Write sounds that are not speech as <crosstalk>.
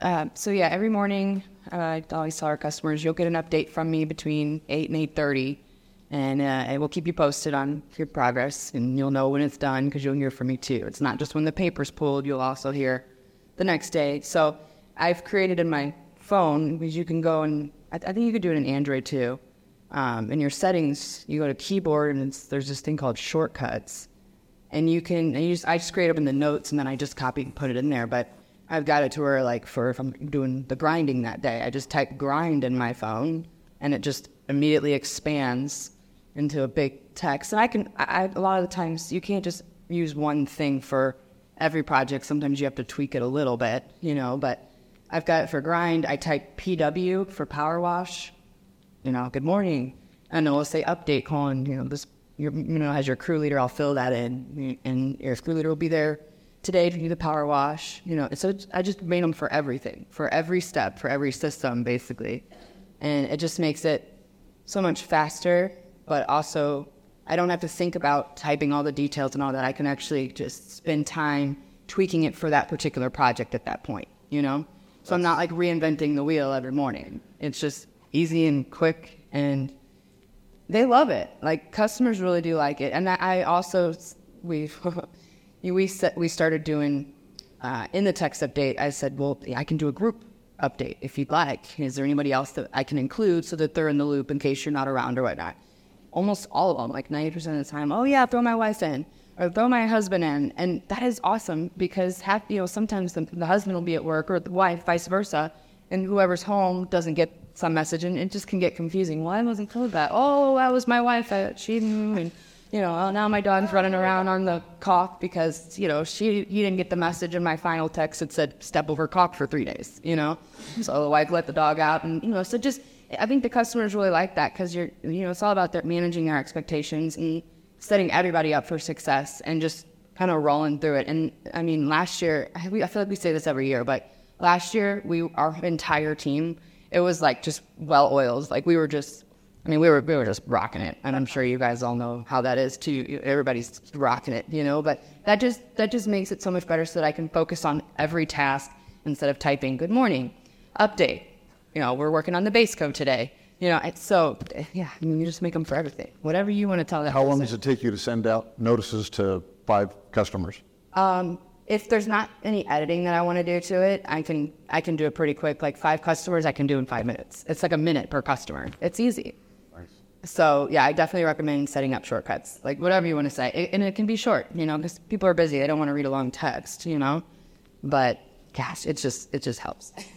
Uh, so yeah, every morning uh, I always tell our customers you'll get an update from me between eight and eight thirty, and uh, it will keep you posted on your progress, and you'll know when it's done because you'll hear from me too. It's not just when the paper's pulled; you'll also hear the next day. So I've created in my phone because you can go and I, I think you could do it in Android too. Um, in your settings, you go to keyboard and there's this thing called shortcuts, and you can. Just, I just create them in the notes and then I just copy and put it in there. But I've got it to where like for if I'm doing the grinding that day, I just type grind in my phone and it just immediately expands into a big text. And I can I, a lot of the times you can't just use one thing for every project. Sometimes you have to tweak it a little bit, you know. But I've got it for grind. I type PW for power wash. You know, good morning, and it'll say update colon. You know, this your, you know as your crew leader, I'll fill that in, and your crew leader will be there today to do the power wash. You know, so I just made them for everything, for every step, for every system, basically, and it just makes it so much faster. But also, I don't have to think about typing all the details and all that. I can actually just spend time tweaking it for that particular project at that point. You know, so I'm not like reinventing the wheel every morning. It's just easy and quick, and they love it. Like customers really do like it, and I also we <laughs> we set, we started doing uh, in the text update. I said, well, I can do a group update if you'd like. Is there anybody else that I can include so that they're in the loop in case you're not around or whatnot? Almost all of them, like 90% of the time, oh yeah, throw my wife in or throw my husband in. And that is awesome because half, you know, sometimes the, the husband will be at work or the wife, vice versa, and whoever's home doesn't get some message and it just can get confusing. Well, I wasn't told that. Oh, that was my wife. She, and you know, oh, now my dog's running around on the cough because, you know, she he didn't get the message in my final text that said step over cock for three days, you know. So the wife let the dog out and, you know, so just, I think the customers really like that because you're, you know, it's all about their managing their expectations and setting everybody up for success and just kind of rolling through it. And I mean, last year, I feel like we say this every year, but last year, we, our entire team, it was like just well oiled. Like we were just I mean, we were we were just rocking it, and I'm sure you guys all know how that is too. Everybody's rocking it, you know. But that just that just makes it so much better, so that I can focus on every task instead of typing "Good morning, update." You know, we're working on the base coat today. You know, it's so yeah. I mean, you just make them for everything. Whatever you want to tell them. How long does it take you to send out notices to five customers? Um, if there's not any editing that I want to do to it, I can I can do it pretty quick. Like five customers, I can do in five minutes. It's like a minute per customer. It's easy. So yeah, I definitely recommend setting up shortcuts, like whatever you want to say, it, and it can be short, you know, because people are busy; they don't want to read a long text, you know. But gosh, it just it just helps.